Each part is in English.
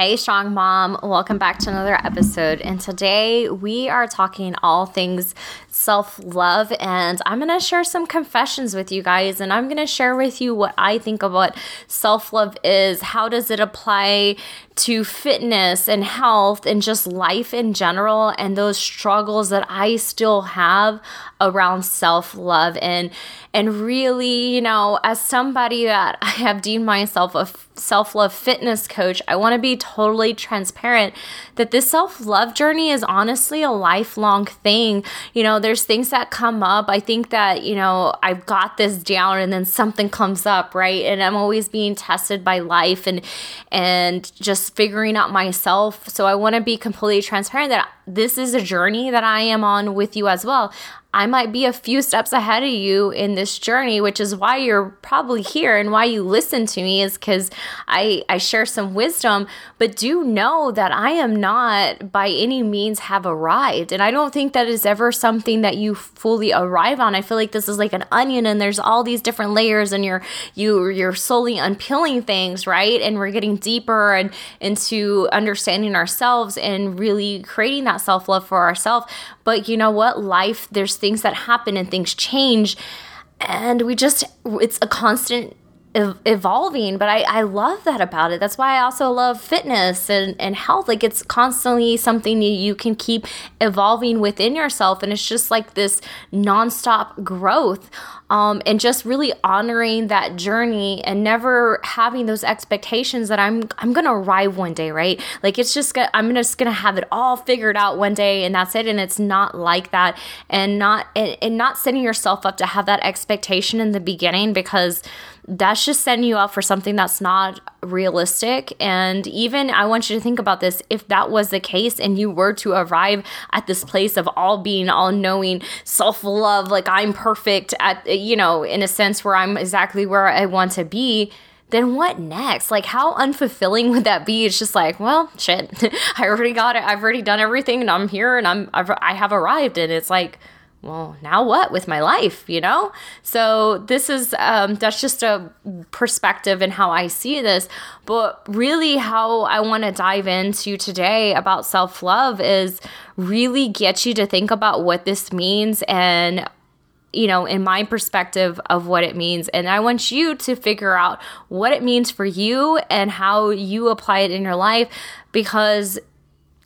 Hey, strong mom, welcome back to another episode. And today we are talking all things self love. And I'm going to share some confessions with you guys. And I'm going to share with you what I think of what self love is. How does it apply to fitness and health and just life in general? And those struggles that I still have around self love. And, and really, you know, as somebody that I have deemed myself a self love fitness coach, I want to be totally transparent that this self love journey is honestly a lifelong thing. You know, there's things that come up. I think that, you know, I've got this down and then something comes up, right? And I'm always being tested by life and and just figuring out myself. So I want to be completely transparent that this is a journey that I am on with you as well. I might be a few steps ahead of you in this journey, which is why you're probably here and why you listen to me is because I, I share some wisdom. But do know that I am not by any means have arrived. And I don't think that is ever something that you fully arrive on. I feel like this is like an onion and there's all these different layers and you're you you're slowly unpeeling things, right? And we're getting deeper and into understanding ourselves and really creating that self-love for ourselves. But you know what? Life, there's things that happen and things change. And we just, it's a constant evolving but I, I love that about it. That's why i also love fitness and, and health. Like it's constantly something you, you can keep evolving within yourself and it's just like this nonstop growth um, and just really honoring that journey and never having those expectations that i'm i'm gonna arrive one day right? Like it's just gonna, i'm just gonna have it all figured out one day and that's it and it's not like that and not and, and not setting yourself up to have that expectation in the beginning because that's just setting you up for something that's not realistic. And even I want you to think about this if that was the case and you were to arrive at this place of all being, all knowing, self love, like I'm perfect at, you know, in a sense where I'm exactly where I want to be then what next? Like, how unfulfilling would that be? It's just like, well, shit, I already got it. I've already done everything, and I'm here, and I'm I've, I have arrived, and it's like, well, now what with my life, you know? So this is um, that's just a perspective and how I see this. But really, how I want to dive into today about self love is really get you to think about what this means and you know, in my perspective of what it means. And I want you to figure out what it means for you and how you apply it in your life because,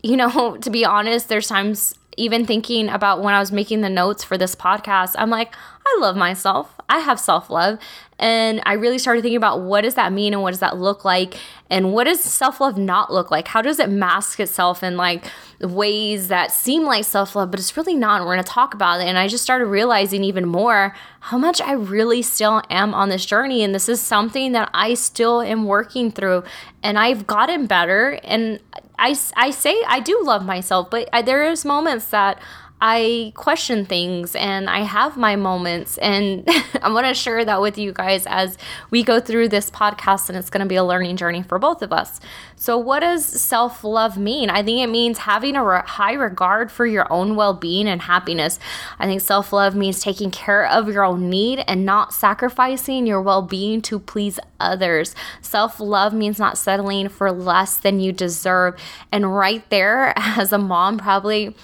you know, to be honest, there's times even thinking about when I was making the notes for this podcast, I'm like, I love myself. I have self love. And I really started thinking about what does that mean and what does that look like? And what does self love not look like? How does it mask itself in like ways that seem like self love, but it's really not? And we're going to talk about it. And I just started realizing even more how much I really still am on this journey. And this is something that I still am working through. And I've gotten better. And I, I say I do love myself, but I, there is moments that I question things and I have my moments. And I want to share that with you guys as we go through this podcast, and it's going to be a learning journey for both of us. So, what does self love mean? I think it means having a re- high regard for your own well being and happiness. I think self love means taking care of your own need and not sacrificing your well being to please others. Self love means not settling for less than you deserve. And right there, as a mom, probably,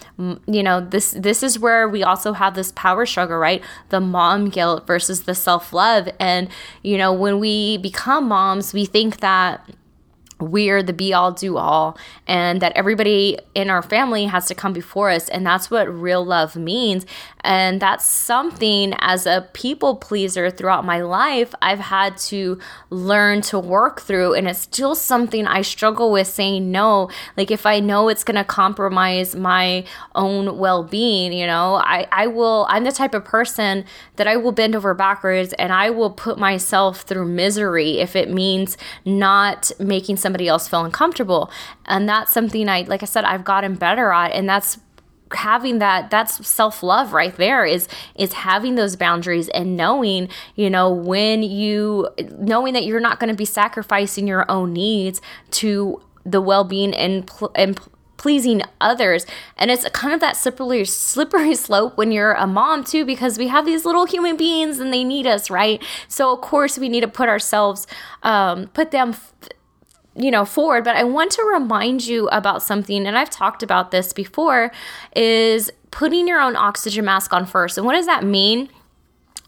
you know, this this is where we also have this power struggle, right? The mom guilt versus the self love. And, you know, when we become moms, we think that we're the be all do all and that everybody in our family has to come before us and that's what real love means. And that's something as a people pleaser throughout my life I've had to learn to work through and it's still something I struggle with saying no. Like if I know it's going to compromise my own well-being you know I I will I'm the type of person that I will bend over backwards and I will put myself through misery if it means not making some somebody else feel uncomfortable. And that's something I, like I said, I've gotten better at. And that's having that that's self-love right there is is having those boundaries and knowing you know when you knowing that you're not going to be sacrificing your own needs to the well-being and and pleasing others. And it's kind of that slippery, slippery slope when you're a mom, too, because we have these little human beings and they need us, right? So, of course, we need to put ourselves, um, put them. F- you know forward but i want to remind you about something and i've talked about this before is putting your own oxygen mask on first and what does that mean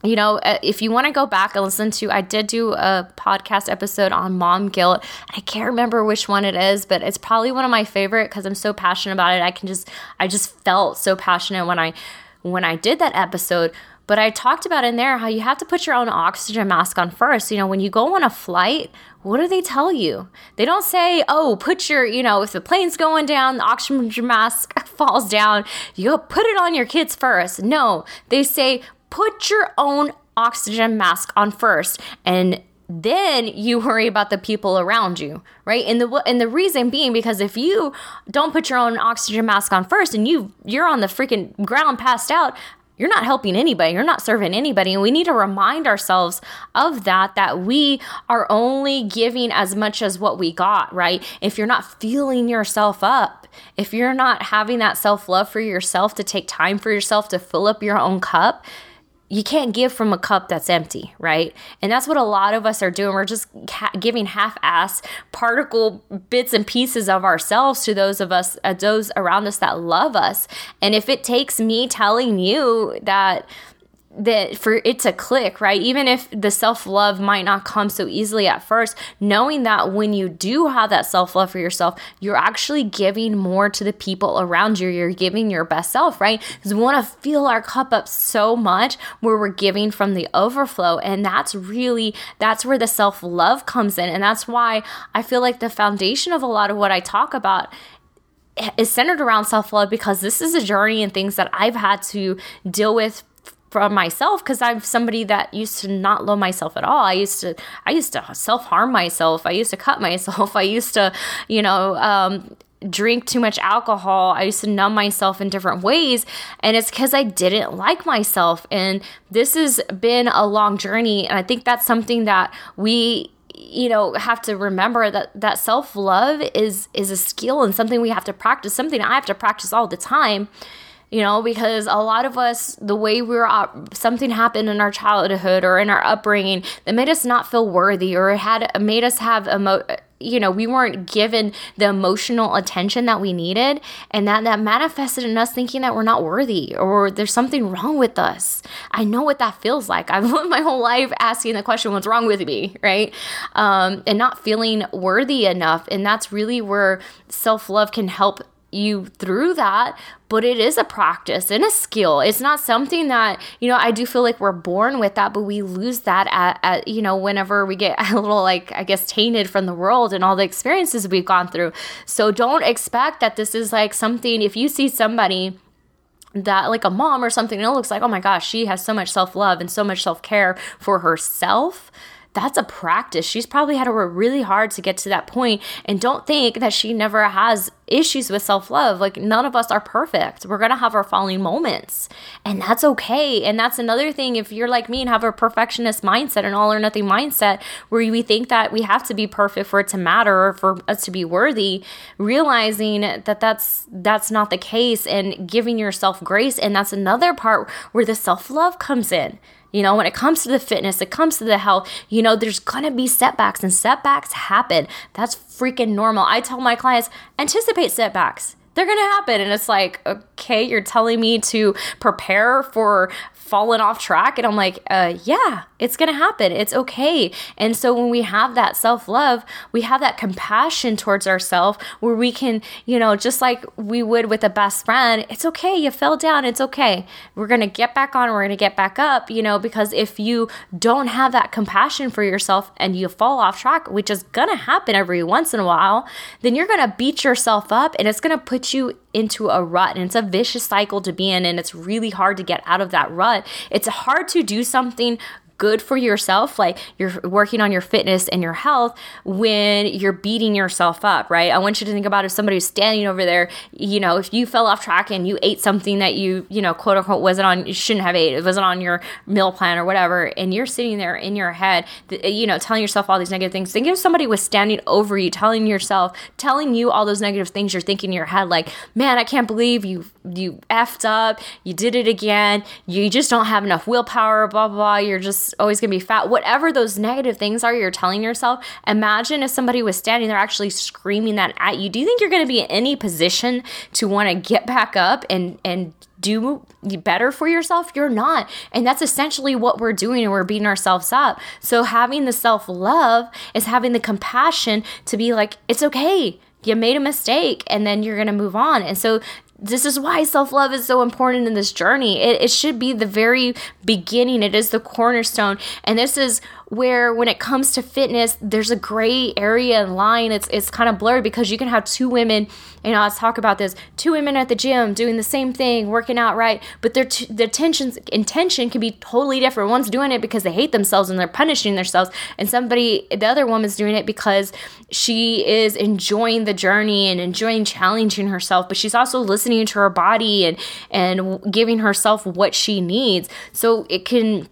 you know, uh, if you want to go back and listen to, I did do a podcast episode on mom guilt. I can't remember which one it is, but it's probably one of my favorite because I'm so passionate about it. I can just, I just felt so passionate when I, when I did that episode. But I talked about in there how you have to put your own oxygen mask on first. You know, when you go on a flight, what do they tell you? They don't say, oh, put your, you know, if the plane's going down, the oxygen mask falls down, you put it on your kids first. No, they say, put your own oxygen mask on first. And then you worry about the people around you right and the and the reason being because if you don't put your own oxygen mask on first and you you're on the freaking ground passed out you're not helping anybody, you're not serving anybody. And we need to remind ourselves of that, that we are only giving as much as what we got, right? If you're not feeling yourself up, if you're not having that self love for yourself to take time for yourself to fill up your own cup, you can't give from a cup that's empty, right? And that's what a lot of us are doing. We're just giving half-ass particle bits and pieces of ourselves to those of us, uh, those around us that love us. And if it takes me telling you that that for it to click, right? Even if the self love might not come so easily at first, knowing that when you do have that self love for yourself, you're actually giving more to the people around you. You're giving your best self, right? Because we want to fill our cup up so much where we're giving from the overflow. And that's really, that's where the self love comes in. And that's why I feel like the foundation of a lot of what I talk about is centered around self love because this is a journey and things that I've had to deal with from myself because I'm somebody that used to not love myself at all. I used to I used to self harm myself. I used to cut myself. I used to, you know, um, drink too much alcohol. I used to numb myself in different ways. And it's because I didn't like myself. And this has been a long journey. And I think that's something that we you know have to remember that that self-love is is a skill and something we have to practice something i have to practice all the time you know, because a lot of us, the way we were, something happened in our childhood or in our upbringing that made us not feel worthy or it had made us have emo, you know, we weren't given the emotional attention that we needed, and that that manifested in us thinking that we're not worthy or there's something wrong with us. I know what that feels like. I've lived my whole life asking the question, "What's wrong with me?" Right, um, and not feeling worthy enough, and that's really where self love can help you through that but it is a practice and a skill. It's not something that you know i do feel like we're born with that but we lose that at, at, you know whenever we get a little like i guess tainted from the world and all the experiences we've gone through. So don't expect that this is like something if you see somebody that like a mom or something and it looks like oh my gosh she has so much self-love and so much self-care for herself that's a practice. She's probably had to work really hard to get to that point. And don't think that she never has issues with self love. Like, none of us are perfect. We're going to have our falling moments, and that's okay. And that's another thing. If you're like me and have a perfectionist mindset, an all or nothing mindset, where we think that we have to be perfect for it to matter or for us to be worthy, realizing that that's that's not the case and giving yourself grace. And that's another part where the self love comes in you know, when it comes to the fitness, it comes to the health, you know, there's gonna be setbacks and setbacks happen. That's freaking normal. I tell my clients, anticipate setbacks. They're gonna happen. And it's like, okay, you're telling me to prepare for fallen off track and i'm like uh, yeah it's gonna happen. It's okay. And so when we have that self-love we have that compassion towards ourselves where we can you know just like we would with a best friend it's okay you fell down it's okay. We're gonna get back on we're gonna get back up you know because if you don't have that compassion for yourself and you fall off track which is gonna happen every once in a while then you're gonna beat yourself up and it's gonna put you into a rut. And it's a vicious cycle to be in and it's really hard to get out of that rut. It's hard to do something good for yourself, like you're working on your fitness and your health when you're beating yourself up, right? I want you to think about if somebody was standing over there, you know, if you fell off track and you ate something that you, you know, quote unquote wasn't on, you shouldn't have ate, it wasn't on your meal plan or whatever, and you're sitting there in your head, you know, telling yourself all these negative things. Think if somebody was standing over you, telling yourself, telling you all those negative things you're thinking in your head, like, man, I can't believe you, you effed up, you did it again, you just don't have enough willpower, blah, blah, blah. You're just always going to be fat. Whatever those negative things are you're telling yourself, imagine if somebody was standing there actually screaming that at you. Do you think you're going to be in any position to want to get back up and and do better for yourself? You're not. And that's essentially what we're doing and we're beating ourselves up. So having the self-love is having the compassion to be like it's okay you made a mistake and then you're going to move on. And so this is why self love is so important in this journey. It, it should be the very beginning, it is the cornerstone. And this is where when it comes to fitness there's a gray area and line. It's it's kind of blurred because you can have two women you know let's talk about this two women at the gym doing the same thing working out right? But their t- tensions intention can be totally different. One's doing it because they hate themselves and they're punishing themselves and somebody the other woman's doing it because she is enjoying the journey and enjoying challenging herself but she's also listening to her body and and giving herself what she needs. So it can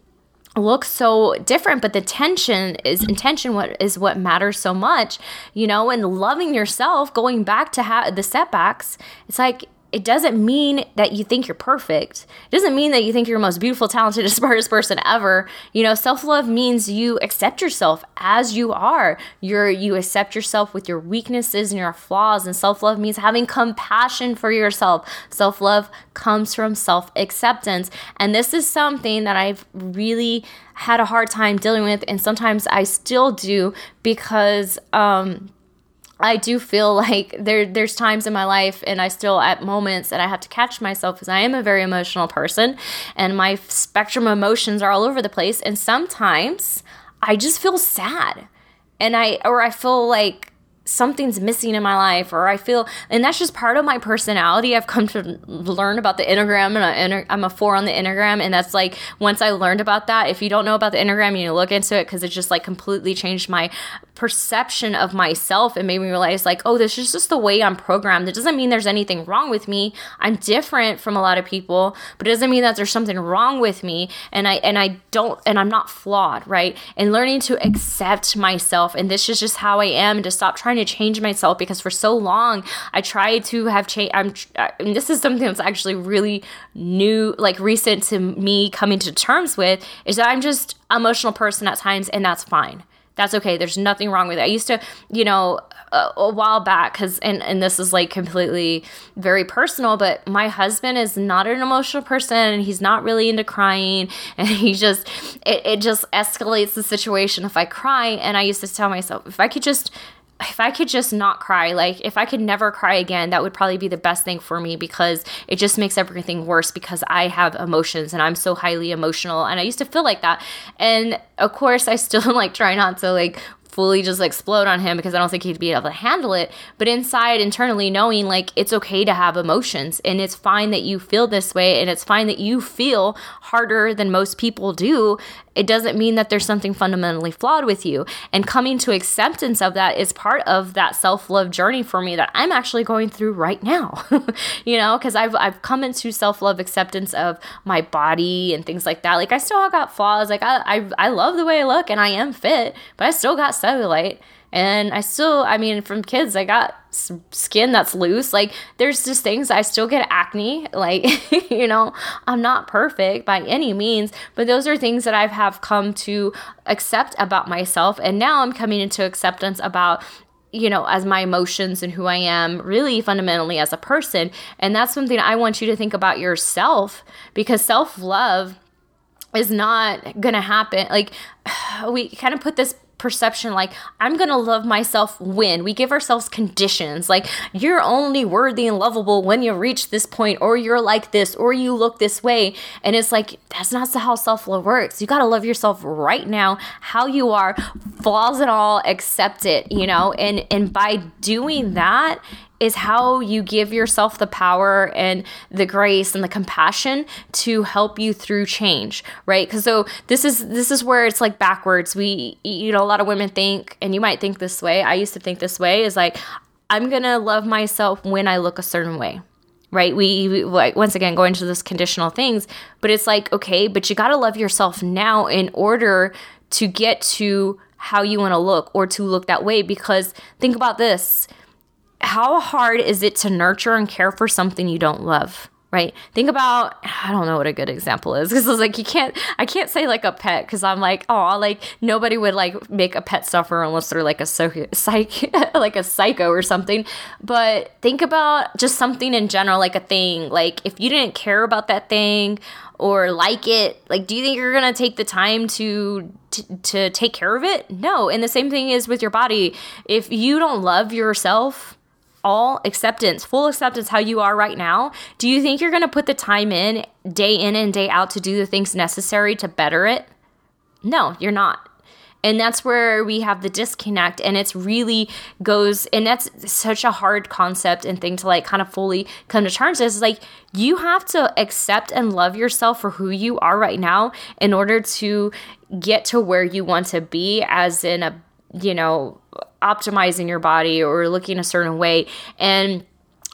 look so different but the tension is intention what is what matters so much you know and loving yourself going back to ha- the setbacks it's like it doesn't mean that you think you're perfect. It doesn't mean that you think you're the most beautiful, talented, smartest person ever. You know, self-love means you accept yourself as you are. You're you accept yourself with your weaknesses and your flaws. And self-love means having compassion for yourself. Self-love comes from self-acceptance. And this is something that I've really had a hard time dealing with, and sometimes I still do because um I do feel like there there's times in my life and I still at moments that I have to catch myself because I am a very emotional person and my spectrum of emotions are all over the place and sometimes I just feel sad. And I or I feel like something's missing in my life or I feel and that's just part of my personality. I've come to learn about the Enneagram and I'm a 4 on the Enneagram and that's like once I learned about that, if you don't know about the Enneagram, you look into it cuz it just like completely changed my perception of myself. And made me realize like oh this is just the way i'm programmed. It doesn't mean there's anything wrong with me. I'm different from a lot of people but it doesn't mean that there's something wrong with me and i and i don't and i'm not flawed right? And learning to accept myself and this is just how i am and to stop trying to change myself because for so long i tried to have change i'm and this is something that's actually really new like recent to me coming to terms with is that i'm just emotional person at times and that's fine that's okay. There's nothing wrong with it. I used to, you know, a, a while back, because, and, and this is like completely very personal, but my husband is not an emotional person and he's not really into crying. And he just, it, it just escalates the situation if I cry. And I used to tell myself, if I could just, if I could just not cry, like if I could never cry again, that would probably be the best thing for me because it just makes everything worse because I have emotions and I'm so highly emotional and I used to feel like that. And of course, I still like try not to like fully just explode on him because I don't think he'd be able to handle it. But inside, internally, knowing like it's okay to have emotions and it's fine that you feel this way and it's fine that you feel harder than most people do it doesn't mean that there's something fundamentally flawed with you. And coming to acceptance of that is part of that self love journey for me that I'm actually going through right now. you know, because I've, I've come into self love acceptance of my body and things like that. Like, I still got flaws. Like, I, I, I love the way I look and I am fit, but I still got cellulite and I still, I mean, from kids, I got skin that's loose. Like, there's just things I still get acne. Like, you know, I'm not perfect by any means, but those are things that I have come to accept about myself. And now I'm coming into acceptance about you know, as my emotions and who I am, really fundamentally as a person. And that's something I want you to think about yourself because self love is not gonna happen. Like, we kind of put this perception like i'm gonna love myself when. We give ourselves conditions like you're only worthy and lovable when you reach this point or you're like this or you look this way. And it's like that's not how self-love works. You gotta love yourself right now how you are flaws and all accept it you know? And and by doing that is how you give yourself the power and the grace and the compassion to help you through change right? Because so this is this is where it's like backwards. We you know a lot of women think and you might think this way i used to think this way is like i'm gonna love myself when i look a certain way right? We, we like once again go into those conditional things but it's like okay but you got to love yourself now in order to get to how you want to look or to look that way because think about this how hard is it to nurture and care for something you don't love? right? Think about i don't know what a good example is because it's like you can't i can't say like a pet because i'm like oh like nobody would like make a pet suffer unless they're like a so- psych like a psycho or something. But think about just something in general like a thing like if you didn't care about that thing or like it like do you think you're gonna take the time to to, to take care of it? No and the same thing is with your body. If you don't love yourself all acceptance, full acceptance how you are right now, do you think you're going to put the time in day in and day out to do the things necessary to better it? No, you're not. And that's where we have the disconnect and it's really goes and that's such a hard concept and thing to like kind of fully come to terms with. It's like you have to accept and love yourself for who you are right now in order to get to where you want to be as in a you know optimizing your body or looking a certain way. And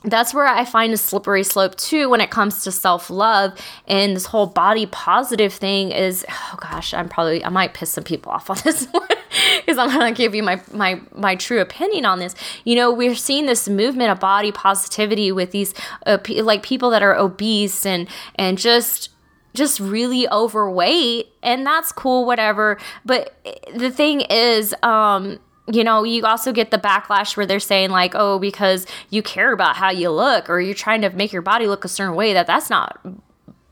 that's where I find a slippery slope too when it comes to self love and this whole body positive thing is oh gosh I'm probably I might piss some people off on this one because I'm gonna give you my my my true opinion on this. You know we're seeing this movement of body positivity with these uh, like people that are obese and and just just really overweight. And that's cool whatever. But the thing is um you know, you also get the backlash where they're saying like, "Oh, because you care about how you look or you're trying to make your body look a certain way that that's not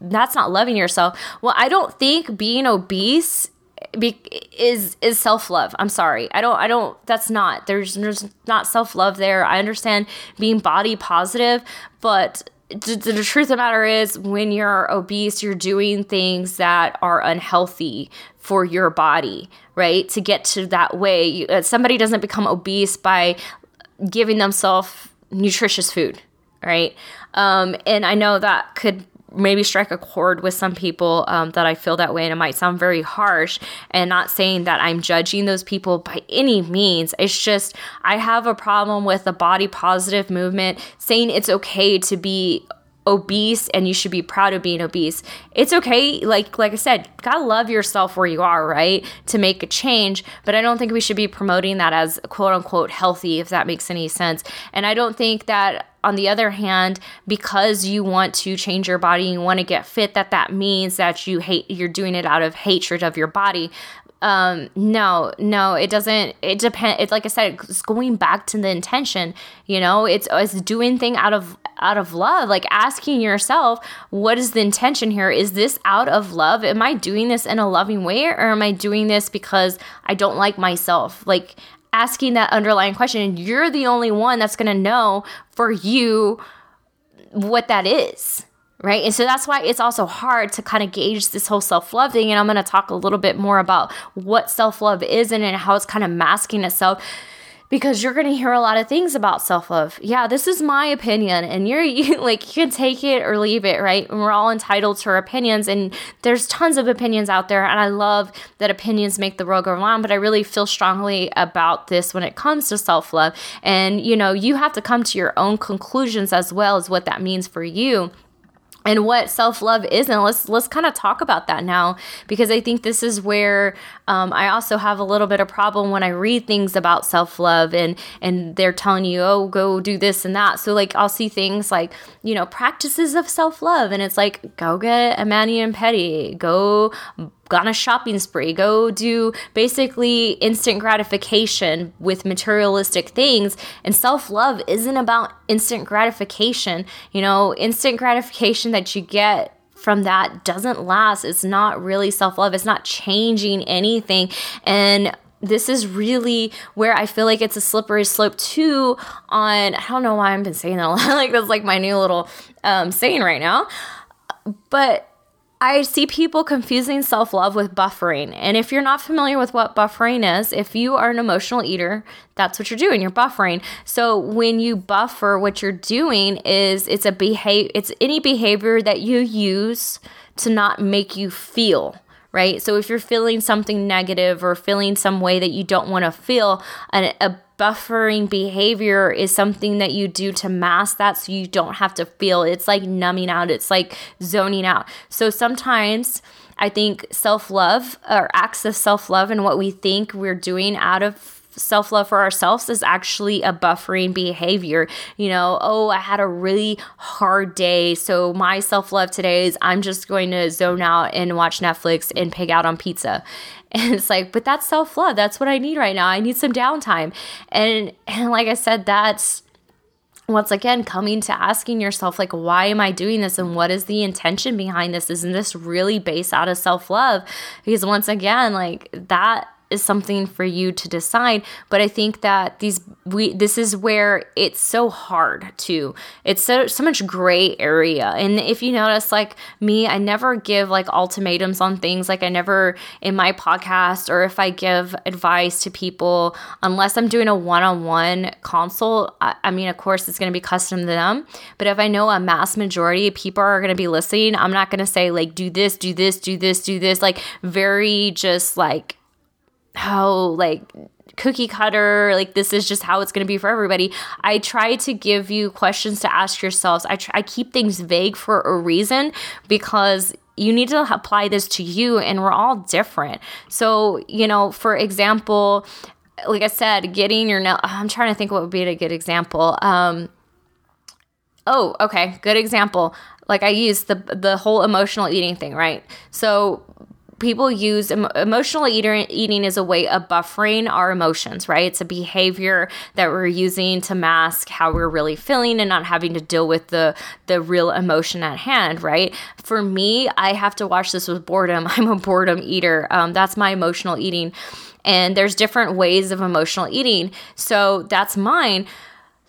that's not loving yourself." Well, I don't think being obese be, is is self-love. I'm sorry. I don't I don't that's not. There's there's not self-love there. I understand being body positive, but the, the, truth of the matter is when you're obese you're doing things that are unhealthy for your body right? To get to that way you, uh, somebody doesn't become obese by giving themselves nutritious food right? Um, and i know that could maybe strike a chord with some people um, that I feel that way, and it might sound very harsh. And not saying that I'm judging those people by any means. It's just I have a problem with the body positive movement saying it's okay to be obese and you should be proud of being obese. It's okay, like like I said, gotta love yourself where you are, right? To make a change. But I don't think we should be promoting that as quote unquote healthy, if that makes any sense. And I don't think that on the other hand because you want to change your body you want to get fit that that means that you hate you're doing it out of hatred of your body um no no it doesn't it depend it's like i said it's going back to the intention you know? It's it's doing thing out of out of love like asking yourself what is the intention here? Is this out of love? Am i doing this in a loving way or am i doing this because i don't like myself? Like asking that underlying question and you're the only one that's going to know for you what that is right and so that's why it's also hard to kind of gauge this whole self-love thing and i'm going to talk a little bit more about what self-love is and how it's kind of masking itself because you're going to hear a lot of things about self-love. Yeah, this is my opinion and you're you, like you can take it or leave it, right? And we're all entitled to our opinions and there's tons of opinions out there and I love that opinions make the world go round, but I really feel strongly about this when it comes to self-love. And you know, you have to come to your own conclusions as well as what that means for you and what self-love is and let's let's kind of talk about that now because i think this is where um, i also have a little bit of problem when i read things about self-love and and they're telling you oh go do this and that. So like i'll see things like you know practices of self-love and it's like go get a mani and pedi go go on a shopping spree, go do basically instant gratification with materialistic things. And self love isn't about instant gratification, you know, instant gratification that you get from that doesn't last. It's not really self love, it's not changing anything. And this is really where I feel like it's a slippery slope too. On I don't know why I've been saying that a lot. like that's like my new little um, saying right now, but I see people confusing self love with buffering. And if you're not familiar with what buffering is, if you are an emotional eater, that's what you're doing. You're buffering. So when you buffer, what you're doing is it's a behavior, it's any behavior that you use to not make you feel right? So if you're feeling something negative or feeling some way that you don't want to feel, a, a buffering behavior is something that you do to mask that so you don't have to feel. It's like numbing out, it's like zoning out. So sometimes I think self love or acts of self love and what we think we're doing out of self love for ourselves is actually a buffering behavior. You know, oh, I had a really hard day. So my self love today is I'm just going to zone out and watch Netflix and pig out on pizza. And it's like, but that's self love. That's what I need right now. I need some downtime. And, and like I said, that's once again coming to asking yourself like why am i doing this and what is the intention behind this isn't this really based out of self-love because once again like that is something for you to decide but i think that these we this is where it's so hard to it's so so much gray area. And if you notice like me i never give like ultimatums on things. Like i never in my podcast or if i give advice to people unless i'm doing a one-on-one consult i, I mean of course it's going to be custom to them. But if i know a mass majority of people are going to be listening i'm not going to say like do this do this do this do this like very just like how like cookie cutter like this is just how it's going to be for everybody. I try to give you questions to ask yourselves. I, try, I keep things vague for a reason because you need to apply this to you and we're all different. So you know for example like i said getting your nail i'm trying to think what would be a good example. Um oh okay good example. Like i use the the whole emotional eating thing right? So people use emotional eater, eating as a way of buffering our emotions, right? It's a behavior that we're using to mask how we're really feeling and not having to deal with the the real emotion at hand, right? For me, I have to watch this with boredom. I'm a boredom eater. Um, that's my emotional eating, and there's different ways of emotional eating. So that's mine.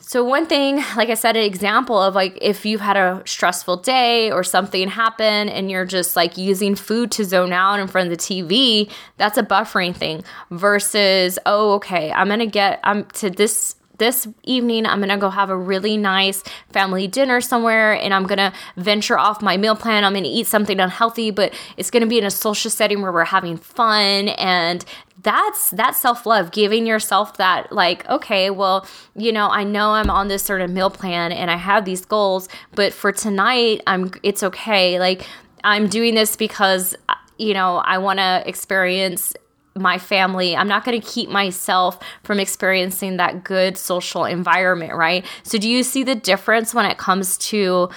So, one thing, like I said, an example of like if you've had a stressful day or something happen and you're just like using food to zone out in front of the TV, that's a buffering thing versus, oh, okay, I'm gonna get, I'm to this this evening I'm gonna go have a really nice family dinner somewhere and I'm gonna venture off my meal plan. I'm gonna eat something unhealthy, but it's gonna be in a social setting where we're having fun and that's that's self-love giving yourself that like okay well you know i know i'm on this sort of meal plan and i have these goals but for tonight i'm it's okay like i'm doing this because you know i want to experience my family. I'm not going to keep myself from experiencing that good social environment, right? So do you see the difference when it comes to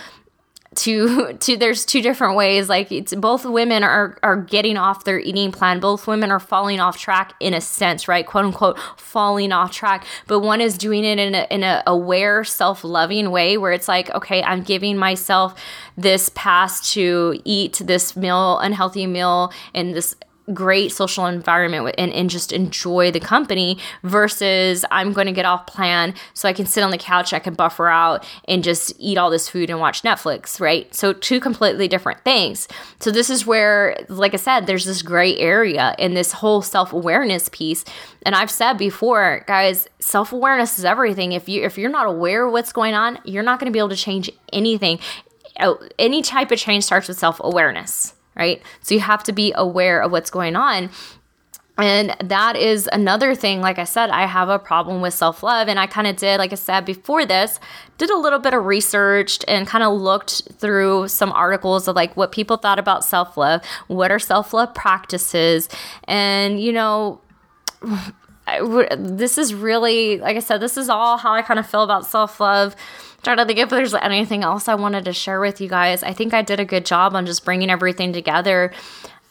to to there's two different ways like it's both women are are getting off their eating plan both women are falling off track in a sense right quote unquote falling off track but one is doing it in a in a aware self-loving way where it's like okay i'm giving myself this pass to eat this meal unhealthy meal and this great social environment and, and just enjoy the company versus I'm going to get off plan so I can sit on the couch, I can buffer out and just eat all this food and watch Netflix, right? So, two completely different things. So, this is where, like I said, there's this gray area in this whole self awareness piece. And I've said before, guys, self awareness is everything. If you if you're not aware of what's going on, you're not going to be able to change anything. Oh, any type of change starts with self awareness right? So you have to be aware of what's going on. And that is another thing. Like I said, I have a problem with self love. And I kind of did, like I said before this, did a little bit of research and kind of looked through some articles of like what people thought about self love, what are self love practices. And, you know, this is really, like I said, this is all how I kind of feel about self love trying to think if there's anything else I wanted to share with you guys. I think I did a good job on just bringing everything together.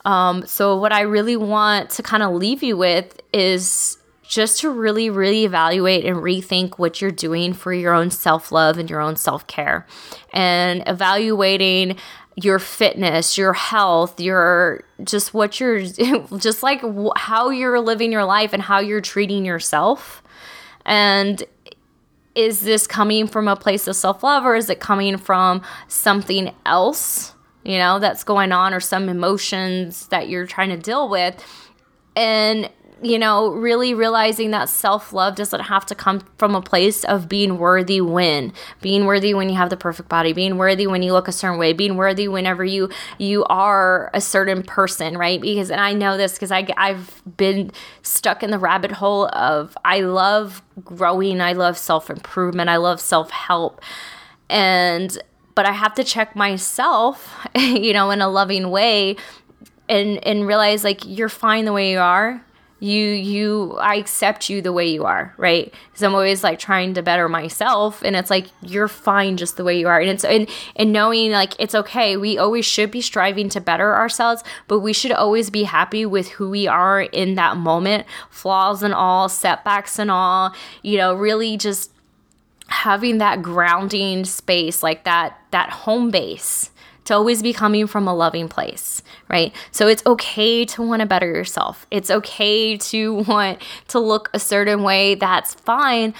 Um, so, what I really want to kind of leave you with is just to really, really evaluate and rethink what you're doing for your own self love and your own self care and evaluating your fitness, your health, your just what you're just like how you're living your life and how you're treating yourself. And is this coming from a place of self love or is it coming from something else, you know, that's going on or some emotions that you're trying to deal with? And you know, really realizing that self love doesn't have to come from a place of being worthy when, being worthy when you have the perfect body, being worthy when you look a certain way, being worthy whenever you you are a certain person, right? Because and I know this because I I've been stuck in the rabbit hole of I love growing, I love self improvement, I love self help, and but I have to check myself, you know, in a loving way and and realize like you're fine the way you are you you i accept you the way you are right? Because i'm always like trying to better myself and it's like you're fine just the way you are. And it's and, and knowing like it's okay. We always should be striving to better ourselves but we should always be happy with who we are in that moment. Flaws and all setbacks and all you know really just having that grounding space like that that home base to always be coming from a loving place, right? So it's okay to want to better yourself. It's okay to want to look a certain way. That's fine.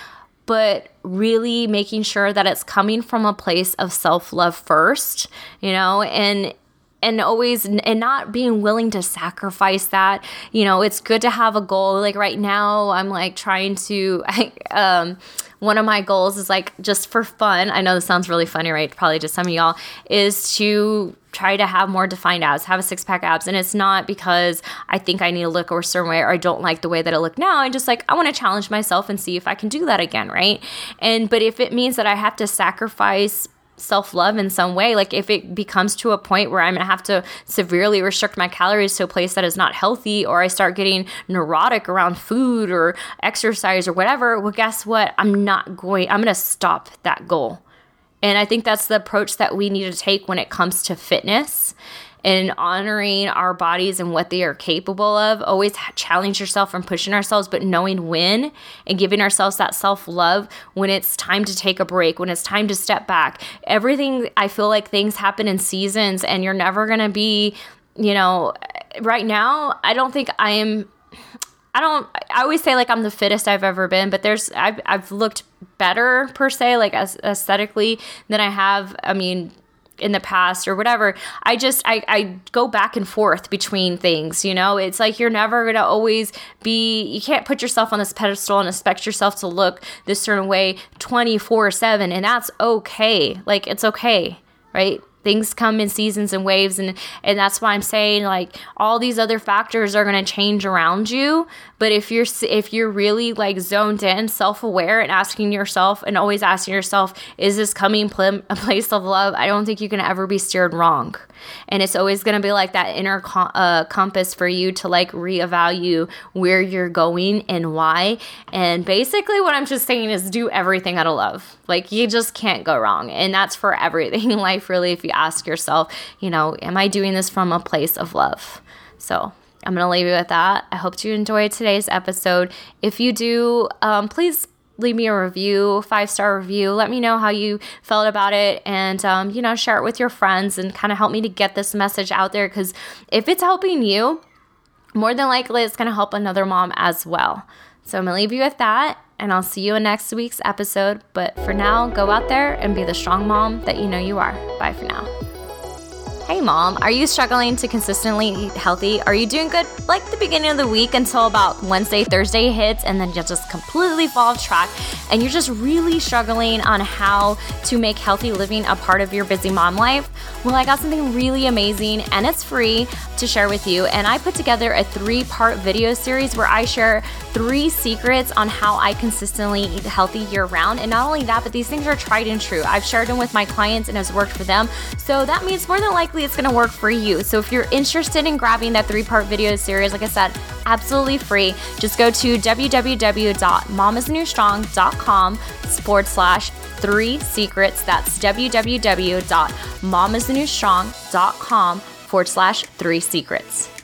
But really making sure that it's coming from a place of self love first, you know, and and always and not being willing to sacrifice that you know it's good to have a goal like right now i'm like trying to I, um one of my goals is like just for fun. I know this sounds really funny, right? Probably just some of y'all is to try to have more defined abs, have a six pack abs. And it's not because I think I need to look a certain way or I don't like the way that I look now. I just like, I want to challenge myself and see if I can do that again, right? And, but if it means that I have to sacrifice self love in some way. Like if it becomes to a point where I'm gonna have to severely restrict my calories to a place that is not healthy, or I start getting neurotic around food or exercise or whatever, well, guess what? I'm not going, I'm gonna stop that goal. And I think that's the approach that we need to take when it comes to fitness and honoring our bodies and what they are capable of. Always challenge yourself and pushing ourselves, but knowing when and giving ourselves that self love when it's time to take a break, when it's time to step back. Everything, I feel like things happen in seasons, and you're never going to be, you know, right now, I don't think I am. I don't. I always say like I'm the fittest I've ever been, but there's I've I've looked better per se, like as aesthetically than I have. I mean, in the past or whatever i just I, I go back and forth between things you know? It's like you're never gonna always be you can't put yourself on this pedestal and expect yourself to look this certain way 24 7 and that's okay. Like it's okay right things come in seasons and waves and and that's why I'm saying like all these other factors are going to change around you. But if you're if you're really like zoned in self-aware and asking yourself and always asking yourself is this coming pl- a place of love? I don't think you can ever be steered wrong. And it's always going to be like that inner uh, compass for you to like reevaluate where you're going and why. And basically what i'm just saying is do everything out of love. Like you just can't go wrong. And that's for everything in life really if you ask yourself you know am i doing this from a place of love so I'm going to leave you with that. I hope you enjoyed today's episode. If you do, um, please leave me a review, five star review. Let me know how you felt about it and, um, you know, share it with your friends and kind of help me to get this message out there. Because if it's helping you, more than likely it's going to help another mom as well. So I'm going to leave you with that and I'll see you in next week's episode. But for now, go out there and be the strong mom that you know you are. Bye for now. Hey mom, are you struggling to consistently eat healthy? Are you doing good like the beginning of the week until about Wednesday, Thursday hits, and then you just completely fall off track and you're just really struggling on how to make healthy living a part of your busy mom life? Well, I got something really amazing and it's free to share with you. And I put together a three part video series where I share three secrets on how I consistently eat healthy year round. And not only that, but these things are tried and true. I've shared them with my clients and it's worked for them. So that means more than likely it's gonna work for you. So if you're interested in grabbing that three part video series, like I said, absolutely free. Just go to www.mamasnewstrong.com forward slash three secrets. That's www.mamasnewstrong.com forward slash three secrets.